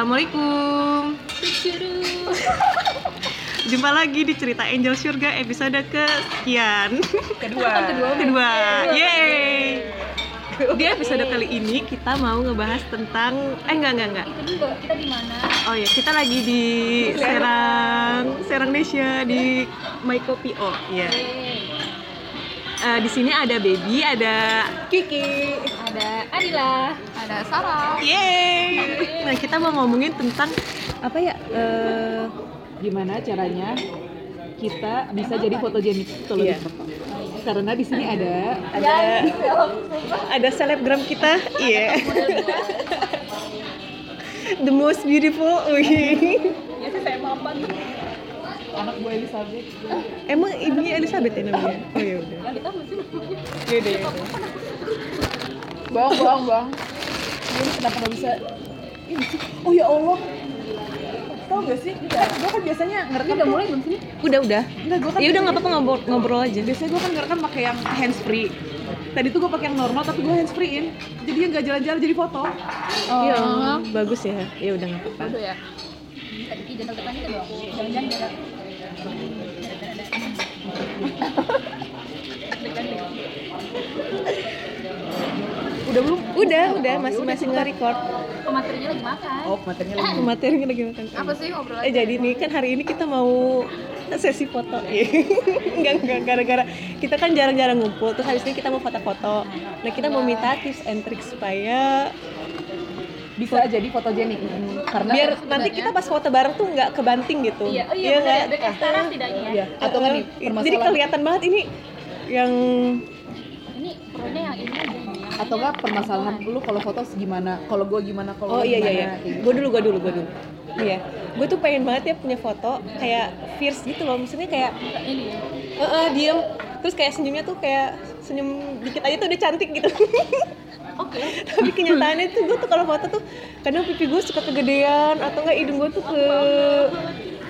Assalamualaikum. Jumpa lagi di cerita Angel Surga episode kesekian. kedua Kedua. Yeay. Di episode kali ini kita mau ngebahas tentang eh enggak enggak enggak. Kita di mana? Oh ya, kita lagi di Serang Serang Nesia di My Kopi Oh, ya. Eh, di sini ada Baby, ada Kiki Ada Adila, ada Sarah. Yeay. Nah, kita mau ngomongin tentang apa ya? Eh, gimana caranya kita bisa jadi fotogenik kalau Iya. foto karena di sini ada ada ada selebgram kita, iya. The most beautiful. Ya sih saya mapan. anak gue Elizabeth Emang ibunya Elizabeth ya namanya? Oh ya Kita mesti Ya udah. ya udah. bang bang bang ini kenapa nggak bisa ini oh ya Allah tau gak sih gue kan biasanya ngerekam udah mulai belum sih Udah udah. Enggak, gue kan Ya udah nggak apa-apa ngobrol, ngobrol aja. biasanya gue kan ngerekam pakai yang hands free tadi tuh gue pakai yang normal tapi gue hands free in nggak jalan-jalan jadi foto Iya, bagus ya. Ya udah nggak apa-apa. Ya. Tadi jangan depan kita dong. Jangan-jangan. Udah belum? Udah, udah. Masih masih nge-record. Materinya lagi makan. oh materinya lagi Materinya lagi makan. Apa sih ngobrol Eh jadi nih kan hari ini kita mau sesi foto Iya. enggak enggak gara-gara kita kan jarang-jarang ngumpul terus habis ini kita mau foto-foto nah kita mau minta tips and trick supaya bisa jadi fotogenik karena biar nanti kita pas foto bareng tuh nggak kebanting gitu Iya, oh iya, bener ya. nggak? Udah kayak sekarang tidaknya ya. Iya. atau nggak nih jadi kelihatan banget ini yang Ini perutnya yang ini aja atau ini nggak yang permasalahan potongan. lu kalau foto gimana kalau gue gimana kalau oh iya iya iya gitu. gue dulu gue dulu gue dulu iya gue tuh pengen banget ya punya foto kayak fierce gitu loh maksudnya kayak Ini ya. eh eh, diem terus kayak senyumnya tuh kayak senyum dikit aja tuh udah cantik gitu Oke. tapi kenyataannya tuh gue tuh kalau foto tuh kadang pipi gue suka kegedean atau enggak hidung gue tuh ke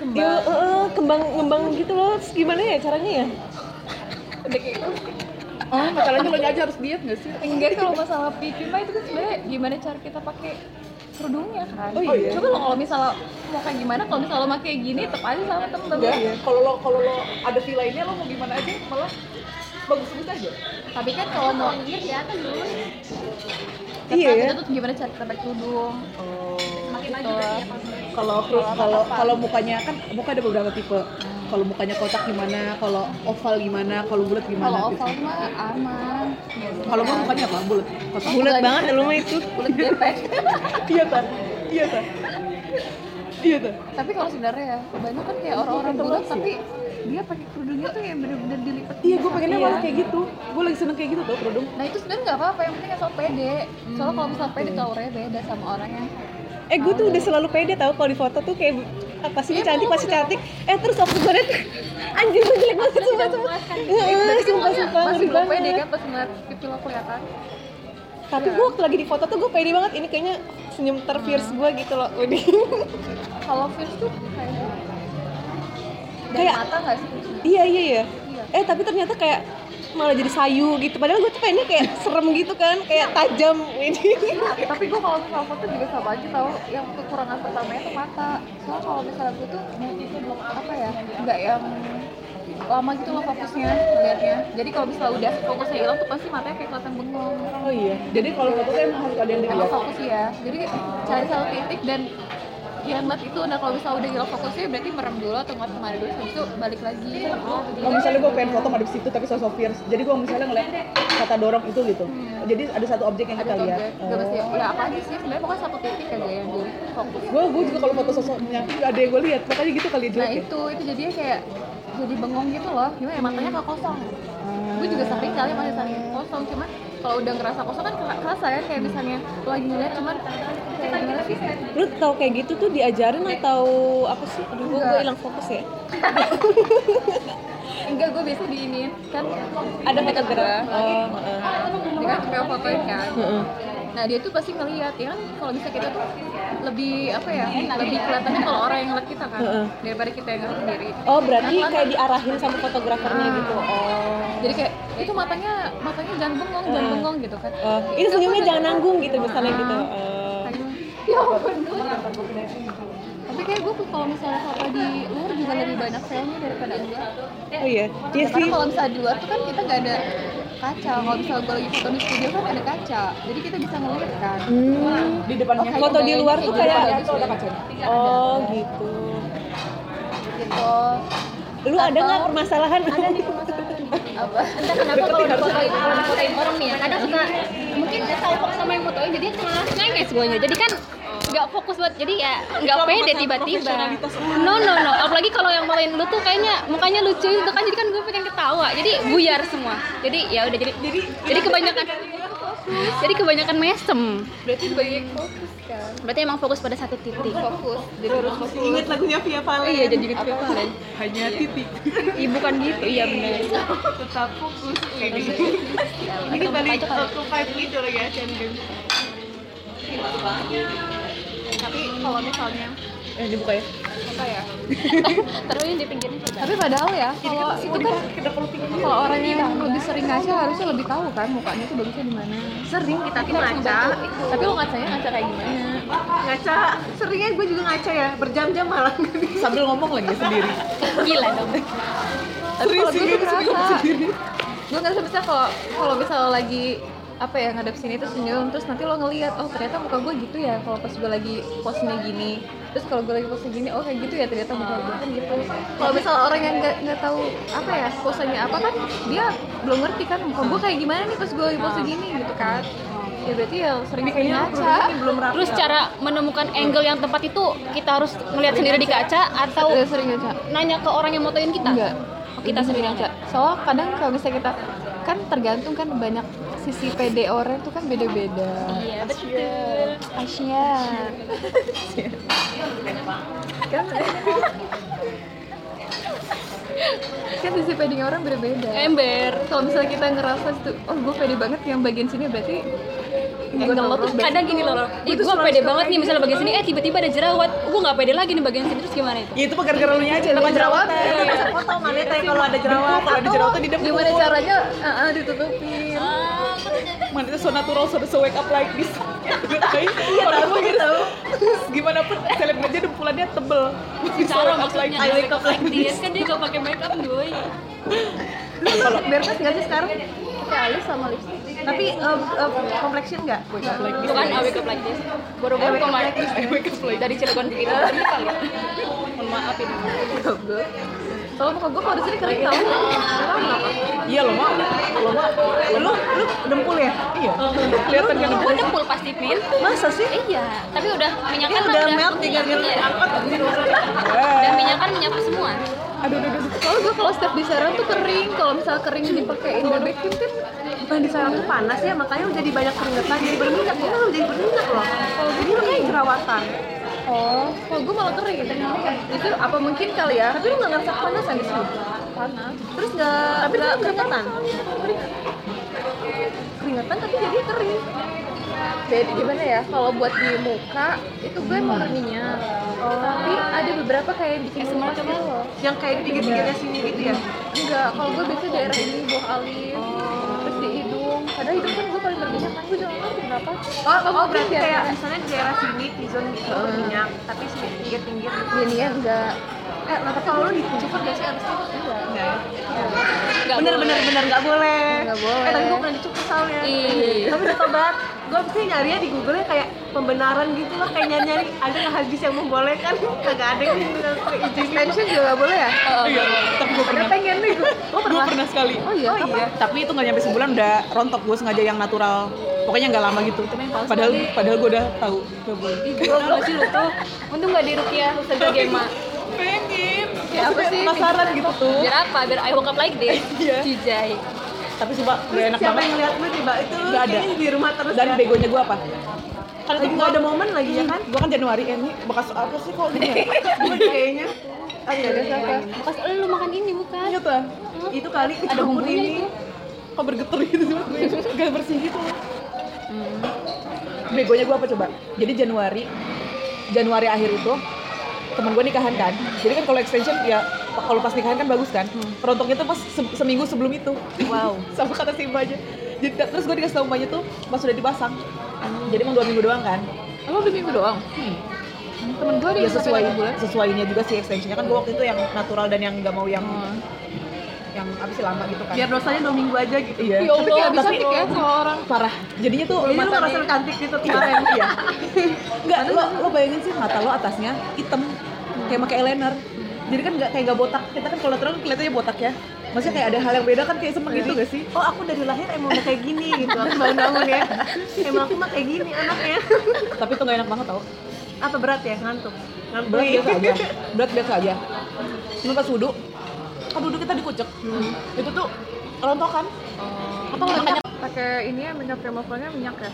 Kembang. ya, kembang ngembang gitu loh terus gimana ya caranya ya Udah kayak gitu. oh masalahnya lo aja harus diet nggak sih Enggak kalau masalah pipi mah itu kan sebenarnya gimana cara kita pakai kerudungnya kan. Oh iya. Coba lo kalau misalnya mau kayak gimana kalau misalnya lo mau kayak gini tetap aja sama temen-temen. enggak ya kalau lo kalau lo ada feel lainnya lo mau gimana aja malah bagus-bagus aja Tapi kan kalau mau ini kelihatan dulu. Iya ya. Kita tuh gimana cara kita pakai kerudung. oh Makin maju kan ya kalau kalau kalau mukanya kan muka ada beberapa tipe kalau mukanya kotak gimana? Kalau oval gimana? Kalau bulat Kalau gimana? Gitu. oval mah aman. kalau gue mukanya apa? Bulat. Kotak bulat banget lu mah itu. Bulat gepeng. iya ta iya ta iya ta tapi kalau sebenarnya ya banyak kan kayak orang-orang bulat tapi dia pakai kerudungnya tuh yang bener-bener dilipat. iya gue pengennya Iya. malah kayak gitu. Gue lagi seneng kayak gitu tuh kerudung. Nah itu sebenarnya nggak apa-apa, yang penting asal pede. Soalnya kalau misalnya pede taurnya beda sama orang yang eh gue tuh udah selalu pede tau kalau di foto tuh kayak apa sih Iya, cantik pasti cantik? Eh terus waktu gue liat anjir gue jelek banget sumpah sumpah. Sumpah sumpah ngeri pede banget. kan pas ngeliat pipi lo kelihatan. tapi gue lagi di foto tuh gue pede banget. Ini kayaknya senyum terfierce gue gitu loh Udih. Kalau fierce tuh kayak Kayak- mata nggak sih? iya iya iya. Iya. eh tapi ternyata kayak malah jadi sayu gitu. Padahal gue tuh pengennya kayak serem gitu kan kayak tajam ini. Tapi gue kalau misalnya foto juga sama aja tau Yang kekurangan pertamanya tuh mata. Soalnya kalau misalnya gue tuh motifnya belum apa ya Nggak yang lama gitu loh fokusnya ngeliatnya. Jadi kalau misalnya udah fokusnya hilang tuh pasti matanya kayak kelihatan bengong. Oh iya. Jadi kalau foto tuh emang harus ada yang dilihat. fokus ya Jadi cari satu titik dan yang ngeliat itu nah kalau misalnya udah hilang fokusnya berarti merem dulu atau ngeliat ke mana dulu habis itu balik lagi. Kalau misalnya gue pengen foto madep situ tapi sosok fierce jadi gue misalnya ngeliat kata dorong itu gitu. Jadi ada satu objek yang kita ada lihat. objek nggak mesti ya apa aja sih sebenarnya pokoknya satu titik aja yang jadi fokus. Gue gue juga kalau foto sosoknya ada yang gue lihat makanya gitu kali nah jelek ya. itu itu jadinya kayak jadi bengong gitu loh. Gimana ya matanya nggak kosong. Gue juga sering kali masih sering kosong cuman kalau udah ngerasa kosong kan kera- kerasa ya kayak misalnya lagi ngeliat cuman kayak sih lu tau kayak gitu tuh diajarin atau apa sih aduh gue Enggak. hilang fokus ya enggak gue biasa diinin kan ada fotografer gua. oh dia kan kayak fotoin kan Heeh. Nah dia tuh pasti ngeliat ya kan kalau bisa kita tuh lebih apa ya lebih kelihatannya kalau orang yang ngeliat kita kan Heeh. daripada kita yang ngeliat sendiri. oh berarti Nah, kayak diarahin sama fotografernya Ah. gitu oh Jadi kayak itu matanya matanya jangan bengong jangan Ah. bengong gitu kan. Oh, itu senyumnya jangan nanggung gitu misalnya Ah. gitu. Oh. Kayak ya bener tapi kayak gue kalau misalnya foto di luar juga lebih banyak failnya daripada enggak. Oh iya iya karena sih. kalau misalnya di luar tuh kan kita nggak ada kaca. Kalau misalnya gue lagi foto di studio kan ada kaca. Jadi kita bisa ngeliat kan. Hmm. di depannya Foto di luar tuh kayak- tuh ada kacanya. Oh gitu. Gitu. Lu ada nggak permasalahan? ada nih permasalahan apa? Entah kenapa kalau difotoin kalau difotoin orang nih ya kadang suka mungkin tahu fokus sama yang fotoin jadi malah nyenges guanya jadi kan nggak fokus buat jadi ya nggak pede tiba-tiba. No no no. Apalagi kalau yang main lu tuh kayaknya mukanya lucu itu kan jadi kan gue pengen ketawa. Jadi buyar semua. Jadi ya udah jadi jadi, jadi kebanyakan jadi kebanyakan mesem. Berarti banyak fokus berarti emang fokus pada satu titik. Fokus jadi harus fokus. Inget lagunya Via Valen. Iya jadi gitu Valen. Hanya titik. Iya bukan gitu, iya benar. tetap fokus. Ini Atau balik ke five gitu lagi Asian Games Tapi kalau misalnya eh dibuka ya. Apa ya? Taruhin di pinggirnya. Tapi padahal ya, kalau itu kan kalau orang yang lebih sering ngaca harusnya lebih tahu kan mukanya tuh bagusnya di mana. sering kita tuh ngaca. Tapi lo ngacanya ngaca kayak gimana? Ngaca. Seringnya gue juga ngaca ya berjam-jam malah. Sambil ngomong lagi sendiri. Gila dong. Tapi kalau gue tuh ngerasa, gue ngerasa bisa kalau kalau misalnya lagi apa ya ngadep sini terus senyum terus nanti lo ngeliat oh ternyata muka gue gitu ya kalau pas gue lagi posnya gini. Terus kalau gue lagi posnya gini oh kayak gitu ya ternyata muka gue kan gitu. Kalau misalnya orang yang nggak nggak tahu apa ya posenya apa kan dia belum ngerti kan muka gue kayak gimana nih pas gue lagi pose gini gitu kan ya berarti ya sering kayaknya ngaca belum rapi Terus cara menemukan angle yang tepat itu kita harus melihat sendiri di kaca atau Udah sering ngaca nanya ke orang yang motoin kita? Enggak. Oh, kita sendiri aja. Soalnya kadang kalau misalnya kita kan tergantung kan banyak sisi PD orang tuh kan beda-beda. Iya, betul. Asnya. kan kan sisi PD orang beda-beda. Ember. Kalau misalnya kita ngerasa tuh, oh gue pede banget yang bagian sini berarti lo tuh Kadang gini loh, ih gue pede banget nih misalnya bagian sini, eh tiba-tiba ada jerawat, gue nggak pede lagi nih bagian sini. Terus gimana itu? ya itu gara-gara lu aja. Nama jerawat. foto mana teh kalau ada jerawat. Kalau ada jerawat tuh di depan. Gimana caranya? Ah, ah, ditutupin. mana itu so natural so, so wake up like this. Iya tahu gitu. Terus gimana pun selebgram aja dempulannya tebel. Cara wake up like maksudnya I wake up like this. Kan dia nggak pakai makeup gue. Berpas nggak sih sekarang. Pakai alis sama lipstick. tapi uh, uh, complexion nggak? Itu kan like this. Boro-boro kemarin dari Cilegon ke kali. ya. Mohon maaf ini. Kalau muka gue kalau di sini kering tau. iya. Lo mah lo mah lu lu dempul ya? Iya. Kelihatan kan Gue dempul pasti pin. masa sih? Iya, tapi udah minyak kan udah melt tinggal angkat Dan minyak kan menyapu semua. Aduh aduh aduh. Kalau gue kalau step di serum tuh kering. Kalau misalnya kering dipakein bebek cream kan bukan di sarang tuh panas ya. Makanya udah jadi banyak keringetan. Jadi berminyak. Gue lu jadi berminyak loh. Kalau jadi lu kayak jerawatan. Oh, kalau gue malah kering. Gitu. Itu apa mungkin kali ya? tapi lu nggak ngerasa kepanasan di sini Panas. terus nggak tapi nggak keringetan keringetan? tapi jadi kering Beda gimana ya? Kalau buat di muka itu gue emang minyak. Tapi ada beberapa kayak bikin semacam gitu loh. yang kayak di pinggir-pinggirnya sini gitu ya Enggak, kalau gue biasa daerah ini bawah alis, terus di hidung. Padahal hidung kan gue paling berminyak kan gue juga nggak ngerti kenapa. oh, oh mungkin berarti kayak misalnya di daerah sini T-zone gitu minyak tapi sini pinggir-pinggir Gini kan enggak. eh nah, tapi kalau lu dicukur gak sih harus cukur Enggak. enggak ya Nggak bener boleh. bener bener. nggak boleh. Nggak boleh. eh tapi gue pernah dicukur soalnya. Ih. tapi udah tobat gue pasti nyarinya di google nya kayak pembenaran gitu loh kayak nyari nyari ada nggak hadis yang membolehkan? Kagak ada yang izin Extension juga nggak boleh ya? iya tapi gue pernah. pengen nih. Gue gue gue pernah. pernah sekali. Oh iya, oh iya. Tapi itu nggak nyampe sebulan udah rontok gue sengaja yang natural. Pokoknya nggak lama gitu. Padahal padahal gue udah tahu. Gak boleh Gue masih lupa. Untung nggak di Rukiah Ustaz Gema. pengen Ya, apa sih? penasaran gitu tuh Biar apa? Biar I woke up like this. Iya. Jijai. tapi sumpah udah enak siapa banget yang ngeliat lu tiba itu lu Nggak ada. di rumah terus dan ya. begonya gue apa kan lagi nggak ada momen lagi ya kan gue kan Januari eh, ini bekas apa sih kok gini ya gue kayaknya ah nggak ada siapa Pas lu makan ini bukan? iya tuh itu kali Ada bumbunya ini itu. kok bergetar gitu sih gue gak bersih gitu begonya gue apa coba jadi Januari Januari akhir itu temen gue nikahan kan. Jadi kan kalau extension ya kalau pas nikahan kan bagus kan. Rontoknya tuh pas se- seminggu sebelum itu. Wow. Sama kata si mbaknya. Jadi terus gue dikasih tau mbaknya tuh pas sudah dipasang. Jadi emang dua minggu doang kan. Lo beli minggu doang? Temen gue ya sesuai bulan? sesuainya juga sih extensionnya. Kan gue waktu itu yang natural dan yang nggak mau yang yang sih lama gitu kan biar dosanya dua minggu aja gitu iya ya Allah bisa tapi- nih kayak sama orang parah jadinya tuh jadi lu mata ngerasa nih- cantik gitu kemarin iya. Enggak, lo, lo bayangin sih mata lo atasnya hitam kayak pakai eyeliner. Jadi kan nggak kayak nggak botak. Kita kan kalau natural kelihatannya botak ya. Maksudnya kayak ada hal yang beda kan kayak semang gitu gak sih? oh aku dari lahir emang udah kayak gini gitu aku bangun-bangun ya emang aku mah kayak gini anaknya Tapi tuh gak enak banget tau. apa berat ya ngantuk ngantuk Berat biasa aja. Berat biasa aja. Cuma pas wudhu, kan wudhu kita dikucek. Itu tuh rontokan. apa minyak pakai ini ya minyak removernya minyak ya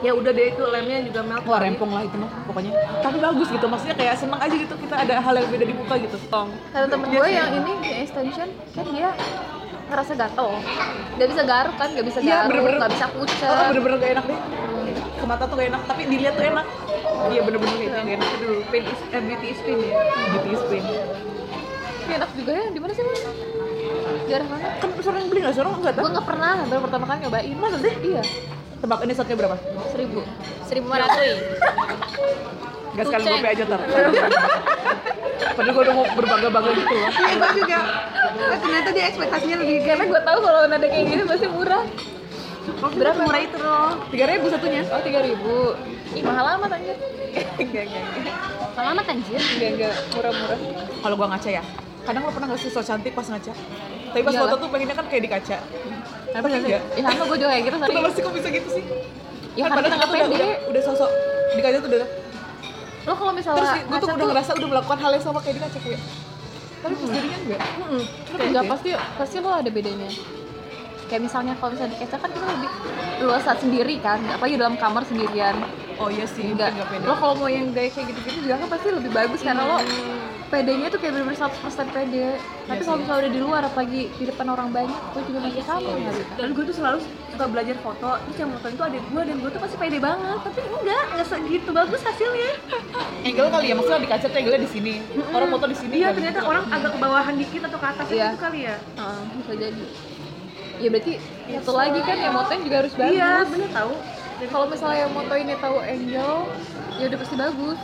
ya udah deh itu lemnya juga melt Wah rempong lah itu mah pokoknya. Tapi bagus gitu. Maksudnya kayak senang aja gitu kita ada hal yang beda di muka gitu. kata temen gue yang ini yang extension kan dia ngerasa gatel nggak bisa garuk kan nggak bisa Iya, garuk bener-bener. nggak bisa Oh, pucat bener-bener gak enak deh. Ke mata tuh gak enak, tapi dilihat tuh enak. Iya bener-bener itu yang gak enak. dulu pain is eh, beauty is pain ya Beauty is pain. Tapi enak juga ya. Di mana sih mas? Daerah mana? Kan sering beli gak sih orang? Nggak tahu? gue nggak pernah. Baru pertama kali nyobain. Masa sih? Iya. Tebak ini setnya berapa? seribu. Seribu lima ratus. Gak sekali gope aja tar. Padahal gue udah mau berbangga-bangga gitu loh. iya gue juga. Ternyata dia ekspektasinya lebih karena gue tahu kalau nada kayak gini pasti murah. Berapa? murah itu loh. Tiga ribu satunya. oh tiga ribu. Ih mahal amat anjir. Enggak enggak. Enggak Selamat anjir. enggak enggak. Murah-murah. Kalau gue ngaca ya, kadang lo pernah gak sih so cantik pas ngaca? Tapi pas Iyalah. foto tuh pengennya kan kayak di kaca. Tapi enggak. ya sama gue juga kayak gitu Kenapa sih kok bisa gitu sih? ya kan karena padahal kita udah, udah, udah sosok di kaca tuh udah. Lo kalau misalnya terus gue tuh udah ngerasa udah melakukan hal yang sama kayak di kaca kayak. Tapi pas jadinya enggak. Enggak, pasti pasti lo ada bedanya. Kayak misalnya kalau misalnya di kaca kan kita lebih luas saat sendiri kan apalagi dalam kamar sendirian. Oh iya sih enggak. enggak lo kalau mau yang gaya kayak gitu-gitu juga kan pasti lebih bagus karena lo pedenya tuh kayak bener-bener 100% pede tapi kalau misalnya udah di luar apalagi di depan orang banyak gue juga masih sama nggak bisa dan gue tuh selalu suka belajar foto. Terus yang foto itu ada gue dan gue tuh pasti pede banget. Tapi enggak nggak segitu bagus hasilnya. Angle kali ya maksudnya di kaca tuh angle di sini. Orang foto di sini iya ternyata orang agak kebawahan dikit atau ke atas Iya. itu kali ya. Heeh, bisa jadi. Ya berarti satu lagi kan yang motoin juga harus bagus. iya bener tahu Dan kalau misalnya yang motoinnya tahu angel, ya udah pasti bagus.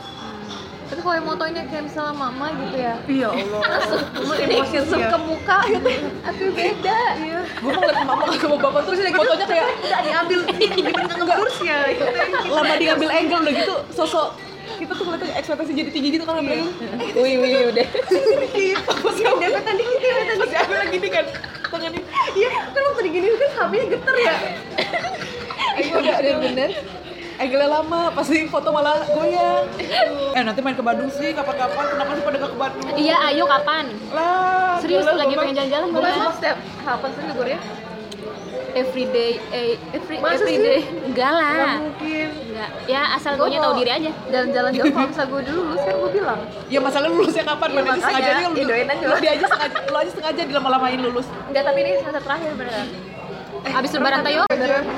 Tapi kalau yang motoinnya kayak misalnya mama gitu ya, iya Allah. Langsung langsung ke muka gitu, aduh beda. iya. Gue mau ngeliat mama sama bapak tuh fotonya kayak udah diambil. Bikin ngeburs ya itu lama diambil angle udah gitu sosok kita tuh ngeliatnya ekspektasi jadi tinggi gitu kan ambil Wih wih udah. gitu masih ada tadi gitu ya tadi ambil lagi nih kan tangannya. Iya kan waktu digini kan HP-nya geter ya. Udah Bener-bener. Angle lama pas di foto malah goyang eh nanti main ke Bandung sih kapan-kapan kenapa sih pada gak ke Bandung Iya, ayo kapan? lah Serius gila, lagi pengen jalan-jalan Gue cuma setiap kapan sih liburnya? Everyday, eh, every Masa everyday. Enggak nggak lah. mungkin Enggak. Ya asal gue tahu diri aja. Jalan-jalan jauh kalau misalnya gue dulu lulus kan gue bilang ya masalah lulusnya kapan Mana makanya. sengaja nih lu Ya, lu lah. dia aja sengaja lu aja sengaja dilama-lamain lulus Enggak tapi ini semester terakhir beneran Abis lebaran tayo.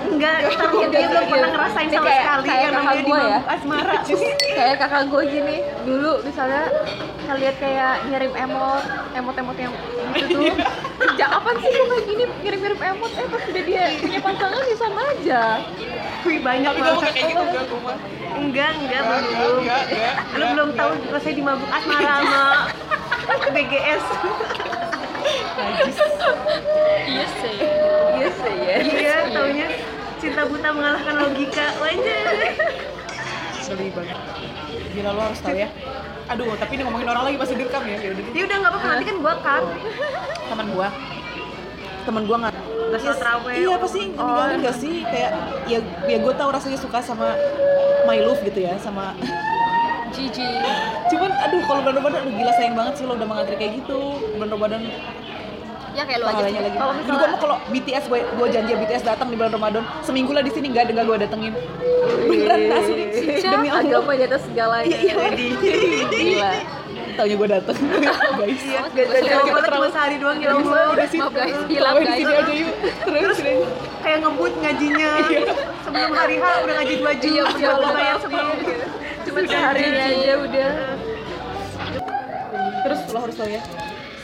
enggak tapi dia belum pernah ngerasain Ini sama kayak- sekali kayak yang kakak namanya di gua ya. asmara. Kayak kakak gue gini. Dulu misalnya ngeliat kayak ngirim emot emot emot yang gitu tuh. Sejak kapan sih gue kayak gini ngirim ngirim emot? Eh pas udah dia punya pasangan ya sama aja. Wih banyak tapi gue banget. kayak gitu enggak gue mah enggak enggak belum enggak enggak lu belum tahu rasanya di mabuk asmara sama BGS Iya sih. iya sih ya iya. taunya cinta buta mengalahkan logika. Wajar geli banget. Gila lo harus tahu ya. Aduh tapi ini ngomongin orang lagi masih direkam ya. Ya udah ya nggak apa-apa. Nanti kan gua cut. Teman gua. Teman gua nggak. Raweh. iya pasti ninggalin Oh. nggak sih? Kayak ya ya gua tahu rasanya suka sama my love gitu ya sama Gigi. cuman aduh kalau bulan Ramadan aduh gila sayang banget sih lo udah mengantri kayak gitu. Bulan Ramadan Ya kayak lu aja. Kalau misalnya- gua mau kalau BTS gue gue janji BTS datang di bulan Ramadan seminggu lah di sini nggak ada nggak gue datengin. Beneran asli. Demi Allah. Agama di atas segalanya. Iya iya gila. Taunya gue dateng. Guys. Iya gak jadi apa cuma sehari doang ya. Allah udah sih. Maaf guys, di guys. sini aja yuk. Terus kayak ngebut ngajinya. Sebelum hari H udah ngaji dua jam Iya, udah bayar sebelum cuma sehari aja udah. Terus lo harus tahu ya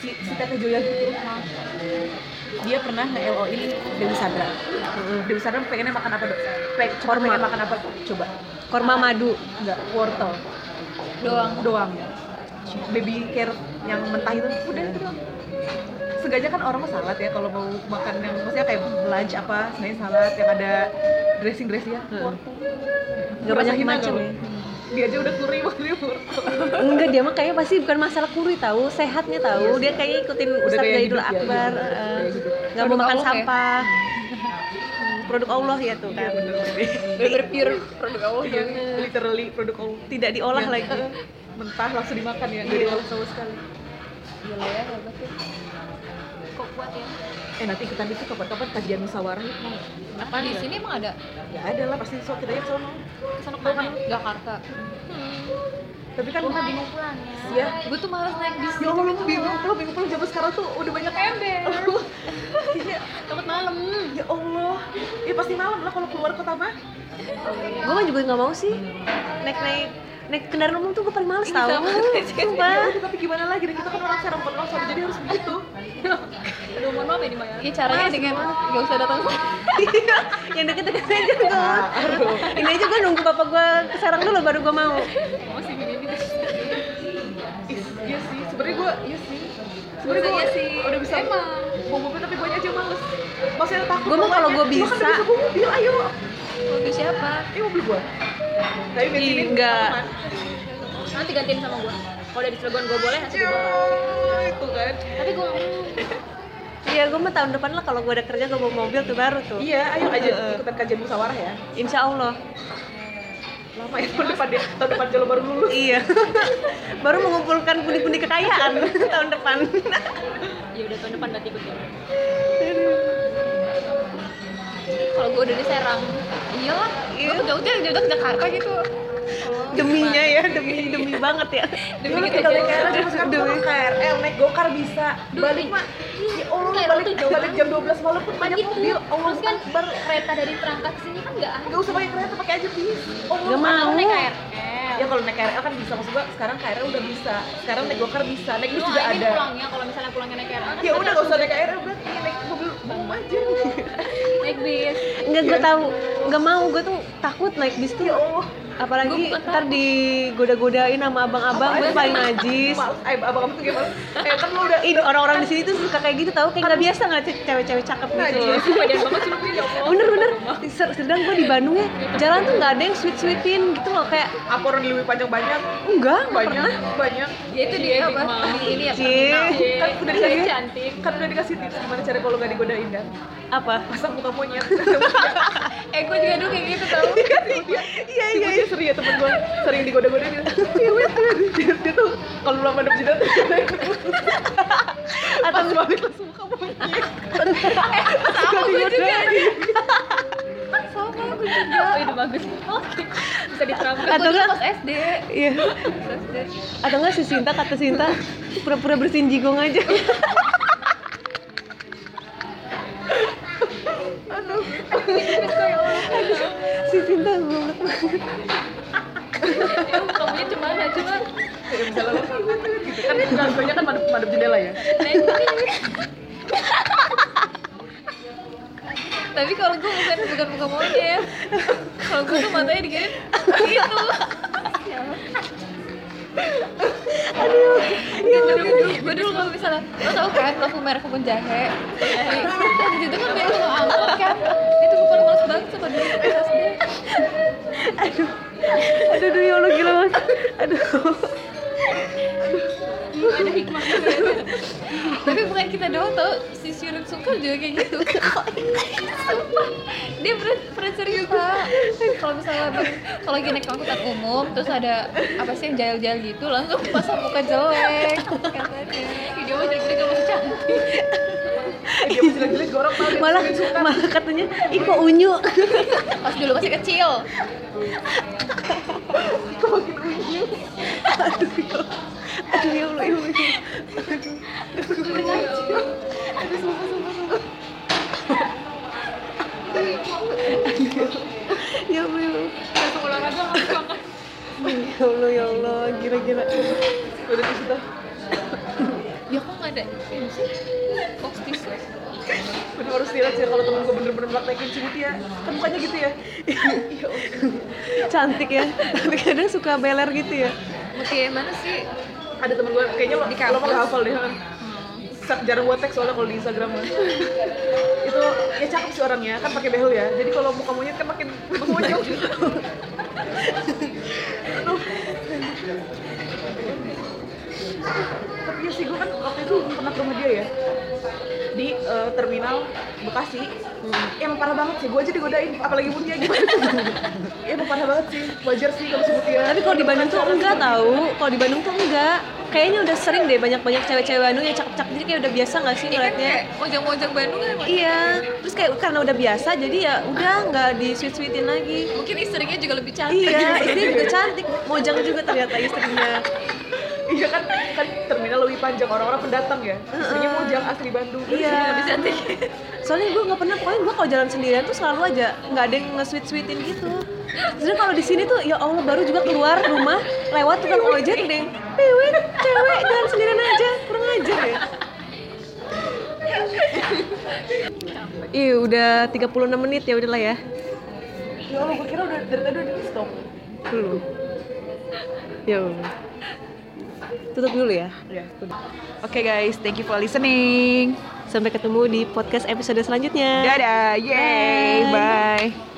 si si Tete Joya gitu dia pernah nge-LO in Dewi Sandra Dewi Sandra pengennya makan apa dok? Korma. pengen makan apa? Coba Korma madu. enggak, wortel Doang. doang baby carrot yang mentah itu udah itu doang Seenggaknya kan orang salad ya kalau mau makan yang maksudnya kayak lunch apa sebenarnya salad yang ada dressing dressingnya wortel Nggak banyak Berasa hina macam ya. Dia aja udah kuri makanya wortel Enggak dia mah kayaknya pasti bukan masalah kuri tahu, sehatnya tahu. Dia kayaknya ikutin Ustadz Zaidul ya, Akbar. iya, eh, nggak mau makan ya? sampah. Produk Allah ya tuh kan. Bener-bener pure produk Allah. Iya, literally produk Allah Tidak diolah lagi. mentah langsung dimakan ya nggak Iya. diolah sama sekali Gila ya, hebat tuh. Kok kuat ya? eh nanti ikutan itu kapan-kapan kajian musyawarah itu mau Apa di sini emang ada? ya ada lah pasti so kita ya sono Ke sana mana? Jakarta. tapi kan gue bingung pulangnya ya Gue tuh malas naik bis. ya Allah lu bingung kalau bingung pulang zaman sekarang tuh udah banyak ember Iya, Takut malam. ya Allah ya pasti malam lah kalau keluar kota mah Gue mah juga nggak mau sih naik naik naik kendaraan umum tuh gue paling males tahu. ya Sumpah. udah, tapi gimana lagi Dan kita kan ya di. Iya caranya dengan gak usah datang. yang deket-deket aja tuh. Ini aja gue nunggu bapak gue kesarang dulu baru gue mau. Masih begini. Ih, iya sih sebenarnya gue iya sih sebenarnya Iya gue sih. udah bisa Emang. bawa mobil tapi gue aja males maksudnya takut Gua mah kalau bawanya. gua Gua kan bisa. bawa mobil ayo Mobil siapa? ini mobil gue tapi bensinnya Ih, enggak. Nanti gantiin sama gue. Kalau dari Cilegon gue boleh, nanti gue boleh. itu kan Tapi gue mau. Iya gue mah tahun depan lah kalau gue ada kerja gue bawa mobil tuh baru tuh. iya ayo aja Heeh. ikutan kajian musyawarah ya Insya Allah. lama ya tahun depan dia tahun depan kalau baru lulus Iya. baru mengumpulkan pundi-pundi kekayaan tahun depan. Ya udah tahun depan berarti ikut ya. Kalau gue udah di Serang, iyalah. Iya. Jogja ke Jakarta gitu. Deminya ya, demi demi banget ya. Demi Dulu kita naik. KRL cuma sekarang Demi. KRL naik gokar bisa balik mah ya Allah balik balik jam 12 malam pun banyak mobil Allah Terus kan ber kereta dari Terangkat ke sini kan nggak ada. Gak usah pakai kereta, pakai aja bis. Oh, Gak mau. Naik KRL. Ya kalau naik KRL kan bisa, maksud gua sekarang KRL udah bisa. Sekarang naik gokar bisa, naik bis juga ada. pulangnya kalau misalnya pulangnya naik KRL kan Ya udah gak usah naik KRL berarti naik mobil umum aja. naik bis. Enggak gue tahu, nggak mau gue tuh takut naik bis tuh. Ya. Apalagi Gua ntar digoda-godain sama abang-abang, gue paling najis. Eh abang kamu tuh gimana? Eh kan lu udah Ih, orang-orang di sini tuh suka kayak gitu tahu kayak nggak biasa nggak cewek-cewek cakep gitu. Badan banget sih lu ya. Bener bener. Sedang gue di Bandung ya, jalan tuh nggak ada yang sweet sweetin gitu loh kayak Apa orang di lebih panjang banyak? enggak nggak Banyak, pernah. banyak. Ya itu dia apa? Ini ya terminal. Kan udah dikasih cantik. Kan udah dikasih tips gimana cara kalau gak digodain kan? Apa? Pasang muka monyet. Eh gue juga dulu kayak gitu tau. Iya iya iya. Dia sering ya temen gue sering digoda-godain dia. Iya dia, dia tuh kalau belum ada jidat atau balik langsung muka monyet. Sama gue juga. Sama gue juga. Oh itu bagus. Oke. Bisa diterapkan. Atau enggak? pas SD. Iya. Atau enggak si Sinta kata Sinta pura-pura bersihin jigong aja. Kalau gue bukan bukan buka monyet. Kalau gue tuh matanya digini gitu. Aduh, gue dulu, gue dulu kalau misalnya, lo tau kan lampu merah kebun jahe Dan di situ kan biar lo angkot kan Itu gue paling males banget sama pas SD Aduh, aduh ya Allah gila banget. Aduh. Ada hikmahnya Tapi bukan kita doang tau, si Syurin Sungkar juga kayak gitu. Sumpah, dia pernah, pernah cerita. Kalau misalnya kalau lagi naik angkutan umum Terus ada apa sih yang jail-jail gitu Langsung pasang muka jelek. Katanya Dia mah jelek-jelek masih cantik Dia masih jelek-jelek dia Malah suka. malah katanya, "Ih kok unyu?" Pas dulu masih kecil. Kok makin unyu. Aduh ya Allah, ya Allah. Ya Allah, ya Allah. Langsung olahraga langsung angkat Ya Allah, ya Allah, gila-gila. Udah tuh. Ya kok gak ada ini sih? Fox tisu harus dilihat sih kalau temen gue bener-bener praktekin smoothie ya kan mukanya gitu ya Iya, cantik ya tapi kadang suka beler gitu ya Oke, mana sih? ada temen gue kayaknya lo, Di lo gak hafal deh. Sak- jarang gue tag soalnya kalau di Instagram. Itu ya cakep sih orangnya kan pakai behel ya. Jadi kalau muka monyet kan makin monyet. Tapi ya sih gue kan waktu itu pernah ke rumah dia ya di eh, terminal Bekasi. Ya emang parah banget sih gue aja digodain apalagi Mutia gimana ya emang parah banget sih wajar sih kalau sebut dia tapi kalau di Bandung tuh enggak tahu. Kalau di Bandung tuh enggak. Kayaknya udah sering deh banyak-banyak cewek-cewek Bandung yang cakep-cakep. Jadi kayak udah biasa nggak sih Iya kan ngeliatnya? kayak mojang-mojang Bandung kan iya. Terus kayak karena udah biasa jadi ya udah nggak di sweet sweetin lagi. Mungkin istrinya juga lebih cantik. iya ini juga cantik. Mojang juga ternyata istrinya iya kan kan terminal lebih panjang orang-orang pendatang ya. Istrinya Mojang asli Bandung. Iya. Lebih cantik. soalnya gue nggak pernah pokoknya gue kalau jalan sendirian tuh selalu aja nggak ada yang nge sweet sweetin gitu. Sebenernya kalau di sini tuh ya Allah baru juga keluar rumah lewat tukang ojek deh. Pewet cewek jalan sendirian aja kurang ajar ya. Ih udah 36 menit ya udahlah ya. Ya Allah gue kira udah dari tadi udah di stop. Belum. Ya udah. Tutup dulu ya. Ya oke guys thank you for listening. Sampai ketemu di podcast episode selanjutnya. Dadah yay Bye. bye